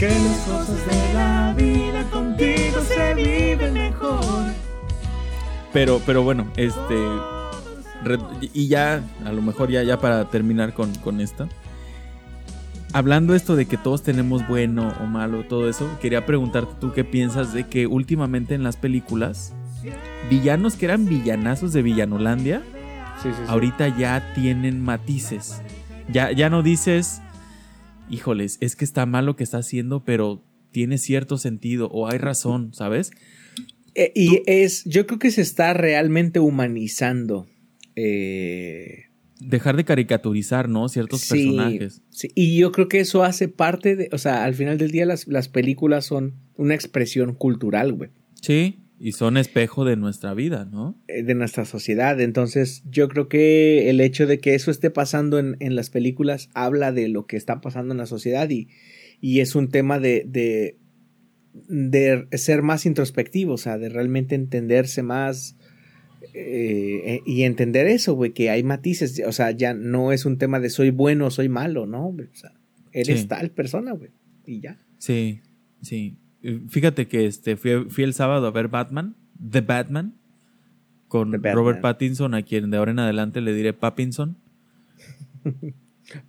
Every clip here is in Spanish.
Que las cosas de la vida contigo se viven mejor. Pero, pero bueno, este. Y ya, a lo mejor ya, ya para terminar con, con esto. Hablando esto de que todos tenemos bueno o malo, todo eso, quería preguntarte tú qué piensas de que últimamente en las películas, villanos que eran villanazos de Villanolandia, Sí, sí, sí. ahorita ya tienen matices. Ya, ya no dices, híjoles, es que está mal lo que está haciendo, pero tiene cierto sentido o hay razón, ¿sabes? Eh, y es, yo creo que se está realmente humanizando. eh, Dejar de caricaturizar, ¿no? Ciertos sí, personajes. sí, y yo creo que eso hace parte de, o sea, al final del día las, las películas son una expresión cultural, güey, Sí, y son espejo de nuestra vida, ¿no? eh, de nuestra sociedad. Entonces, yo creo que el hecho de que eso esté pasando en, en las películas habla de lo que está pasando en la sociedad y, y es un tema de, de, de ser más introspectivo, o sea, de realmente entenderse más eh, y entender eso, güey, que hay matices, o sea, ya no es un tema de soy bueno o soy malo, ¿no? O sea, eres Sí. tal persona, güey, y ya. Sí, sí. Eh, Fíjate que este fui, fui el sábado a ver Batman, The Batman, con The Batman. Robert Pattinson, a quien de ahora en adelante le diré Pappinson.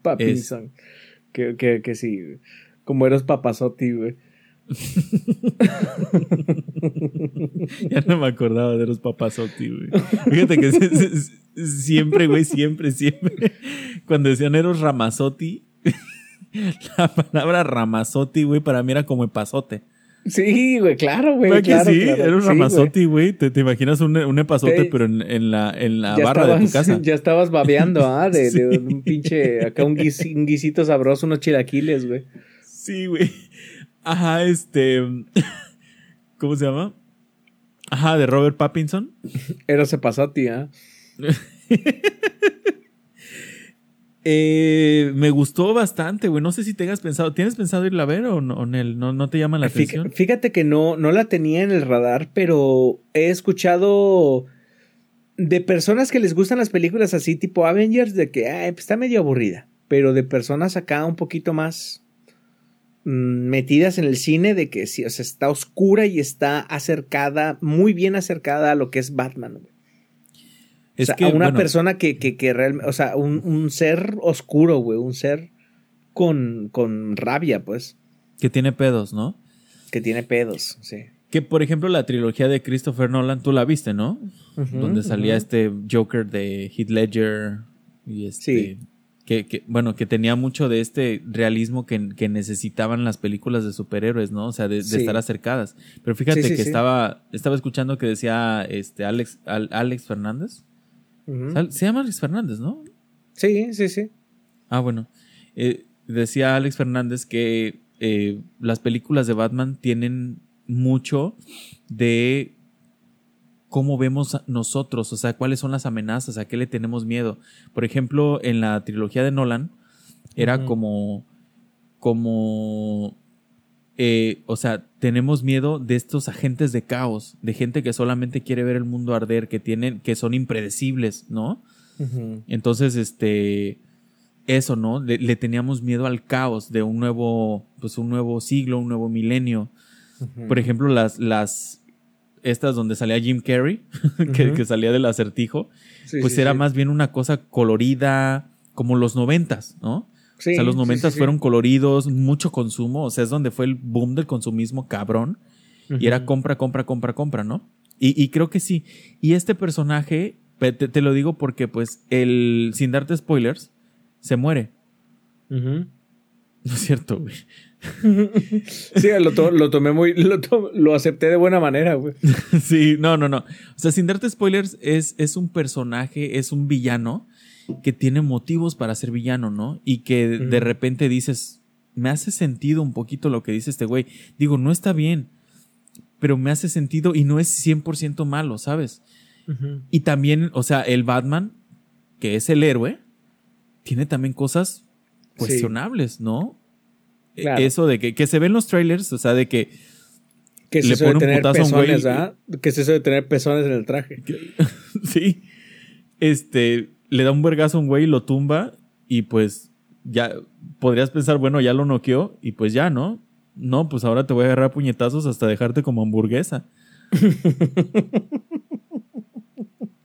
Papinson. Que, que, que sí, como eres papazotti, güey. Ya no me acordaba de los papazotti, güey. Fíjate que se- se- se- siempre, güey, siempre, siempre. Cuando decían Eros Ramazotti, la palabra Ramazotti, güey, para mí era como epazote. Sí, güey, claro, güey. ¿Verdad que claro, sí? claro. Sí, güey. Ramazotti, güey. ¿Te, te imaginas un, un epazote, pero en, en la, en la barra de tu casa? Ya estabas babeando, ¿ah? De, de un pinche, acá un, guis- un guisito sabroso, unos chilaquiles, güey. Sí, güey. Ajá, este. ¿Cómo se llama? Ajá, de Robert Pattinson. Eros se pasó a ti, ¿ah? Eh, me gustó bastante, güey. No sé si tengas pensado. ¿Tienes pensado irla a ver o no, Nel? ¿No, no te llama la atención? Fíjate que no, no la tenía en el radar, pero he escuchado de personas que les gustan las películas así, tipo Avengers, de que ay, pues, está medio aburrida. Pero de personas acá un poquito más mm, metidas en el cine, de que sí, o sea, está oscura y está acercada, muy bien acercada a lo que es Batman, güey. Es o sea, que, a una bueno, persona que, que, que realmente, o sea, un, un ser oscuro, güey, un ser con, con rabia, pues, que tiene pedos, ¿no? que tiene pedos, sí. Que, por ejemplo, la trilogía de Christopher Nolan, tú la viste, ¿no? Donde salía este Joker de Heath Ledger. Y este. Sí. Que, que, bueno, que tenía mucho de este realismo que, que necesitaban las películas de superhéroes, ¿no? O sea, de, de Sí. estar acercadas. Pero fíjate Sí, sí, que estaba, estaba escuchando que decía este Alex, Al- Alex Fernández. Se llama Alex Fernández, ¿no? Sí, sí, sí. Ah, bueno. Eh, decía Alex Fernández que eh, las películas de Batman tienen mucho de cómo vemos nosotros, o sea, cuáles son las amenazas, a qué le tenemos miedo. Por ejemplo, en la trilogía de Nolan era como, como, eh, o sea, tenemos miedo de estos agentes de caos, de gente que solamente quiere ver el mundo arder, que tienen, que son impredecibles, ¿no? Entonces, este, eso, ¿no? Le, le teníamos miedo al caos de un nuevo, pues un nuevo siglo, un nuevo milenio. Por ejemplo, las, las, estas donde salía Jim Carrey, que, salía del acertijo, Sí, pues sí, era sí. más bien una cosa colorida, como los noventas, ¿no? Sí, o sea, los noventas sí, sí. fueron coloridos, mucho consumo, o sea, es donde fue el boom del consumismo cabrón. Y era compra, compra, compra, compra, ¿no? Y, y creo que sí. Y este personaje, pe- te, te lo digo porque, pues, el, sin darte spoilers, se muere. Ujú. No es cierto, güey. Sí, lo, to- lo tomé muy. Lo, to- lo acepté de buena manera, güey. sí, no, no, no. O sea, sin darte spoilers, es, es un personaje, es un villano que tiene motivos para ser villano, ¿no? Y que de repente dices, me hace sentido un poquito lo que dice este güey. Digo, no está bien, pero me hace sentido y no es 100% malo, ¿sabes? Y también, o sea, el Batman, que es el héroe, tiene también cosas cuestionables, ¿no? E- Claro. Eso de que, que se ven los trailers, o sea, de que, ¿Qué es Le pone un putazo a un güey ah? ¿Qué es eso de tener pezones en el traje? sí, este, le da un vergazo a un güey y lo tumba y pues ya podrías pensar, bueno, ya lo noqueó y pues ya, ¿no? No, pues ahora te voy a agarrar puñetazos hasta dejarte como hamburguesa.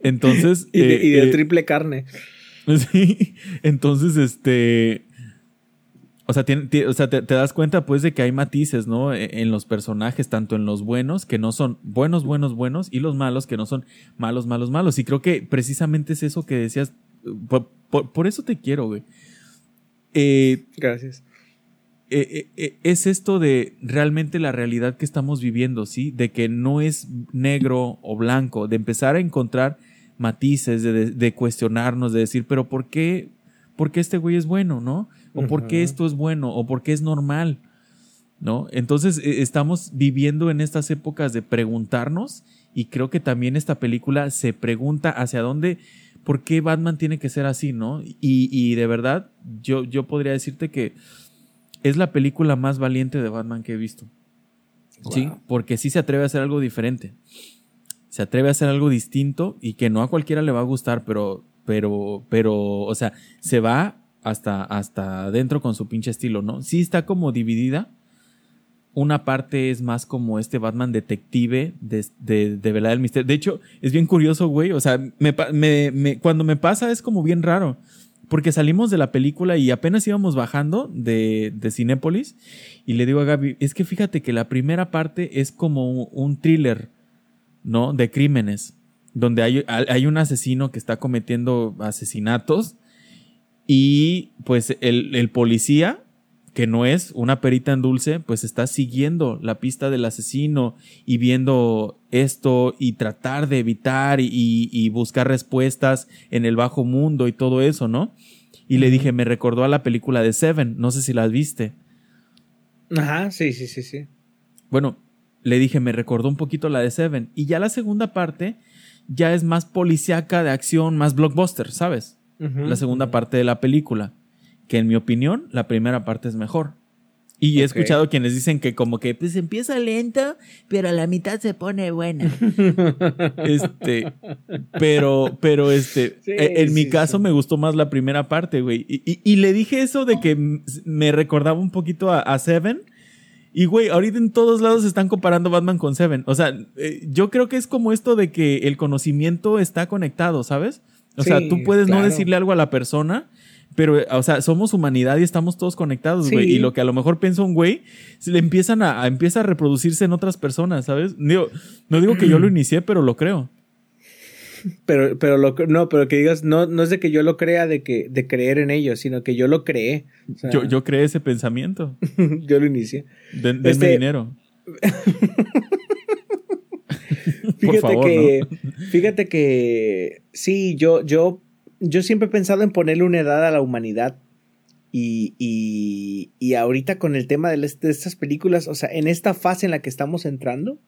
Entonces. y de, eh, y de eh, triple carne. Sí. Entonces, este. O sea, tiene- ti- o sea te, te das cuenta, pues, de que hay matices, ¿no? E- En los personajes, tanto en los buenos, que no son buenos, buenos, buenos, y los malos, que no son malos, malos, malos. Y creo que precisamente es eso que decías. Por, por- por eso te quiero, güey. Eh, Gracias. eh, eh, eh, es esto de realmente la realidad que estamos viviendo, ¿sí? De que no es negro o blanco, de empezar a encontrar matices, de, de- de cuestionarnos, de decir, pero ¿por qué, por qué este güey es bueno, no? O ¿por qué esto es bueno? O ¿por qué es normal? ¿No? Entonces eh, estamos viviendo en estas épocas de preguntarnos y creo que también esta película se pregunta hacia dónde, por qué Batman tiene que ser así, ¿no? Y, y de verdad, yo, yo podría decirte que es la película más valiente de Batman que he visto. Sí, porque sí se atreve a hacer algo diferente. Se atreve a hacer algo distinto y que no a cualquiera le va a gustar, pero, pero, pero, o sea, se va hasta, hasta adentro con su pinche estilo, ¿no? Sí está como dividida. Una parte es más como este Batman detective de, de, de velar el misterio. De hecho, es bien curioso, güey. O sea, me, cuando me pasa es como bien raro. Porque salimos de la película y apenas íbamos bajando de, de Cinépolis. Y le digo a Gaby, es que fíjate que la primera parte es como un, un thriller, ¿no? De crímenes. Donde hay, hay un asesino que está cometiendo asesinatos. Y pues el, el policía, que no es una perita en dulce, pues está siguiendo la pista del asesino y viendo esto y tratar de evitar y, y buscar respuestas en el bajo mundo y todo eso, ¿no? Y le dije, me recordó a la película de Seven, no sé si la viste. Ajá, sí, sí, sí, sí. Bueno, le dije, me recordó un poquito la de Seven. Y ya la segunda parte ya es más policíaca de acción, más blockbuster, ¿sabes? La segunda parte de la película. Que en mi opinión, la primera parte es mejor. Y he Ok. escuchado quienes dicen que como que pues empieza lento, pero a la mitad se pone buena. este, pero, pero este, Sí, e- en mi sí, caso sí. me gustó más la primera parte, güey. Y, y- y le dije eso de que me recordaba un poquito a, a Seven. Y, güey, ahorita en todos lados están comparando Batman con Seven. O sea, eh, yo creo que es como esto de que el conocimiento está conectado, ¿sabes? O sea, tú puedes no decirle algo a la persona, pero, eh, o sea, somos humanidad y estamos todos conectados, güey. Sí. Y lo que a lo mejor piensa un güey, le empiezan a, a- empieza a reproducirse en otras personas, ¿sabes? Digo, no digo que yo lo inicié, pero lo creo. Pero, pero lo, no, pero que digas, no, no es de que yo lo crea de que, de creer en ellos, sino que yo lo creé. O sea, Yo, yo creé ese pensamiento. yo lo inicié. Den- denme Este- dinero. Fíjate favor, que, fíjate que sí, yo, yo, yo siempre he pensado en ponerle una edad a la humanidad. Y, y, y ahorita con el tema de, estas películas, o sea, en esta fase en la que estamos entrando,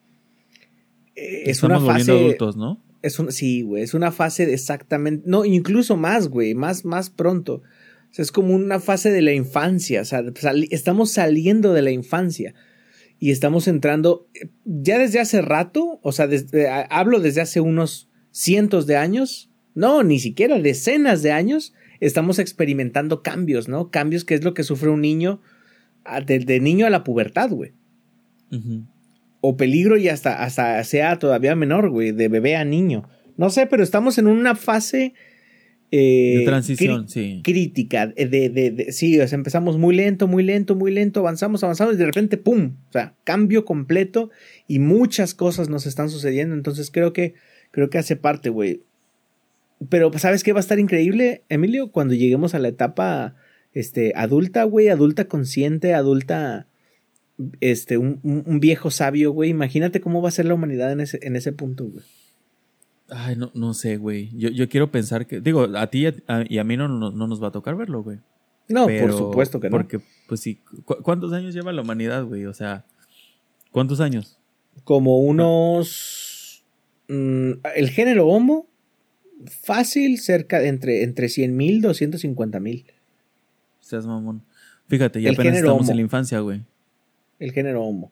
eh, es Estamos una fase. adultos, ¿no? Es un, sí, güey, es una fase de exactamente, no, incluso más, güey, más, más pronto. O sea, es como una fase de la infancia, o sea, estamos saliendo de la infancia y estamos entrando eh, ya desde hace rato, o sea, desde, a- hablo desde hace unos cientos de años, no, ni siquiera decenas de años, estamos experimentando cambios, ¿no? Cambios que es lo que sufre un niño, a- de, de niño a la pubertad, güey o peligro y hasta, hasta sea todavía menor, güey, de bebé a niño. No sé, pero estamos en una fase eh, De transición, sí. crítica. eh, De, de, de- sí, o sea, empezamos muy lento, muy lento, muy lento, avanzamos, avanzamos y de repente, ¡pum! O sea, cambio completo y muchas cosas nos están sucediendo. Entonces creo que, creo que hace parte, güey. Pero, pues, ¿sabes qué va a estar increíble, Emilio? Cuando lleguemos a la etapa este, adulta, güey, adulta consciente, adulta este, un, un- viejo sabio, güey. Imagínate cómo va a ser la humanidad en ese, en ese punto, güey. Ay, no, no sé, güey. Yo, yo quiero pensar que, digo, a ti y a, a- y a mí no, no, no nos va a tocar verlo, güey. No, por supuesto que no. Porque, pues sí, ¿cu- ¿cuántos años lleva la humanidad, güey? O sea, ¿cuántos años? Como unos. Mm, el género homo, fácil, cerca de entre, entre 100 mil, 250 mil. Seas mamón. Fíjate, ya El apenas estamos homo. en la infancia, güey. El género homo.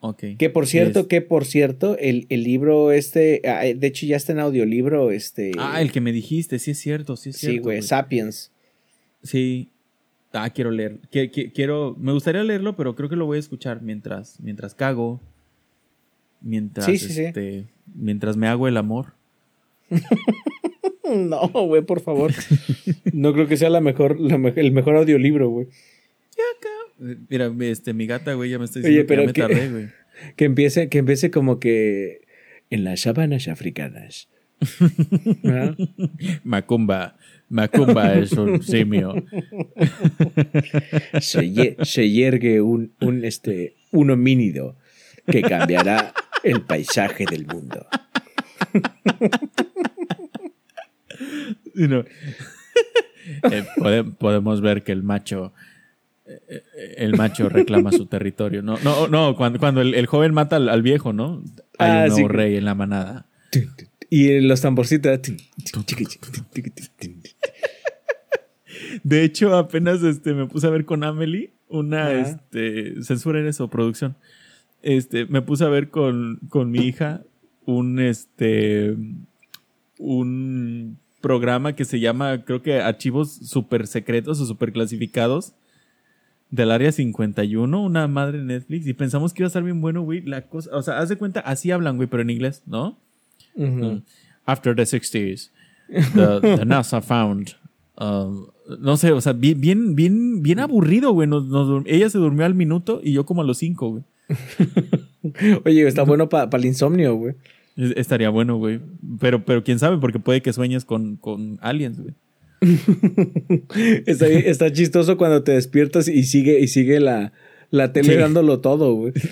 Ok. Que por cierto, Es- que por cierto, el, el libro este, ah, de hecho ya está en audiolibro, este. Ah, el que me dijiste, sí es cierto, sí es cierto. Sí, güey, Sapiens. Sí. Ah, quiero leer. Qui- qui- Quiero, me gustaría leerlo, pero creo que lo voy a escuchar mientras, mientras cago. Mientras, Sí, sí, sí. este, mientras me hago el amor. No, güey, por favor. No creo que sea la mejor, la me- el mejor audiolibro, güey. Mira, este, mi gata, güey, ya me está Oye, diciendo que ya me que- tardé, güey. Que empiece, que empiece como que en las sabanas africanas. ¿Ah? Macumba. Macumba es un simio. Se, ye- se yergue un, un, este, un homínido que cambiará el paisaje del mundo. No. Eh, pode- podemos ver que el macho eh, el macho reclama su territorio. No, no, no cuando, cuando el, el joven mata al, al viejo, ¿no? Hay Ah, un nuevo sí. rey en la manada. Y los tamborcitos. De hecho, apenas este, me puse a ver con Amelie una este, censura en eso, producción. Este, me puse a ver con, con mi hija un este un programa que se llama, creo que archivos super secretos o super clasificados del área 51, una madre Netflix, y pensamos que iba a estar bien bueno, güey. La cosa, o sea, haz de cuenta, así hablan, güey, pero en inglés, ¿no? Ujú. After the 60s, the, the NASA found. um, no sé, o sea, bien, bien, bien, bien aburrido, güey. Nos- ella se durmió al minuto y yo como a los cinco, güey. Oye, está bueno para el insomnio, güey. Es- Estaría bueno, güey. Pero, pero quién sabe, porque puede que sueñes con, con aliens, güey. Está, está chistoso cuando te despiertas y sigue, y sigue la, la tele Sí. dándolo todo, güey.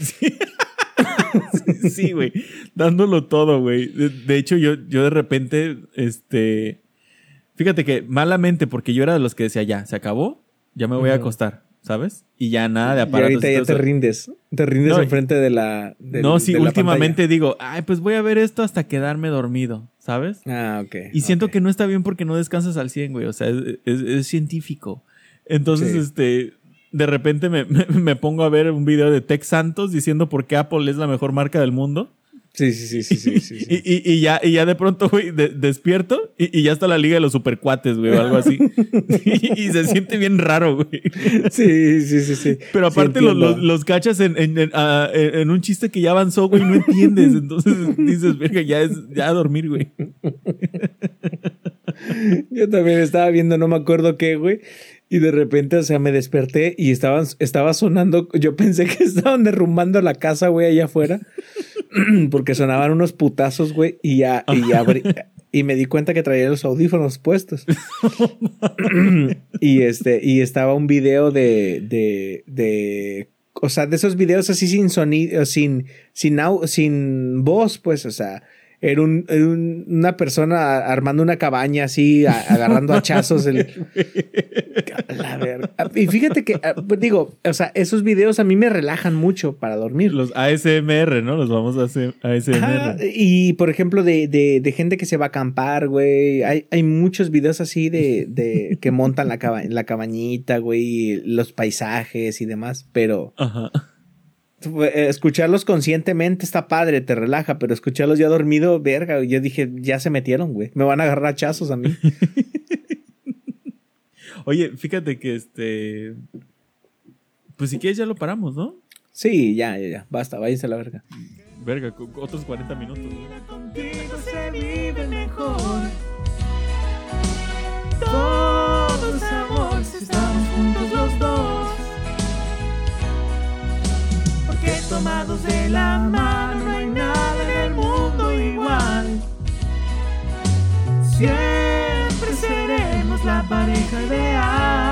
Sí, güey. Dándolo todo, güey. De, de hecho, yo, yo de repente, este. Fíjate que malamente, porque yo era de los que decía, ya, se acabó, ya me voy a acostar, ¿sabes? Y ya nada de Y aparatos. ahorita y ya todo te rindes. Te rindes No, enfrente de la. de- no, sí, de la últimamente digo, ay, pues voy a ver esto hasta quedarme dormido, ¿sabes? Ah, ok. Y siento que no está bien porque no descansas al 100, güey. O sea, es, es- es científico. Entonces, Sí. este, de repente me, me- me pongo a ver un video de Tex Santos diciendo por qué Apple es la mejor marca del mundo. Sí, sí, sí, sí, sí. sí. Y, y- y ya, y ya de pronto, güey, de- despierto y, y ya está la liga de los supercuates, güey, o algo así. y, se siente bien raro, güey. Sí, sí, sí, sí. Pero Sí, aparte los, los- los cachas en, en- en- ah, en- en un chiste que ya avanzó, güey, no entiendes. Entonces dices, verga, ya es ya a dormir, güey. Yo también estaba viendo, no me acuerdo qué, güey. Y de repente, o sea, me desperté y estaban, estaba sonando. Yo pensé que estaban derrumbando la casa, güey, allá afuera. Porque sonaban unos putazos, güey. Y ya, y ya abrí- Y me di cuenta que traía los audífonos puestos. y este, y estaba un video de, de, de, o sea, de esos videos así sin sonido, sin, sin, au- sin voz, pues, o sea, era, un, era un- una persona armando una cabaña así, a- agarrando hachazos. El, la verga. Y fíjate que, ah, pues, digo, o sea, esos videos a mí me relajan mucho para dormir. Los ASMR, ¿no? Los vamos a hacer ASMR. Ajá, y por ejemplo, de, de, de gente que se va a acampar, güey. Hay, hay muchos videos así de, de que montan la, caba- la cabañita, güey, los paisajes y demás. Pero Ajá. eh, escucharlos conscientemente está padre, te relaja, pero escucharlos ya dormido, verga. Yo dije, ya se metieron, güey. Me van a agarrar hachazos a mí. Oye, fíjate que este. Pues si quieres ya lo paramos, ¿no? Sí, ya, ya, ya. Basta, váyanse a la verga. Verga, otros 40 minutos. Contigo se vive mejor. Todo es amor si estamos juntos los dos. Porque tomados de la mano no hay nada en el mundo igual. Siempre pareja ideal.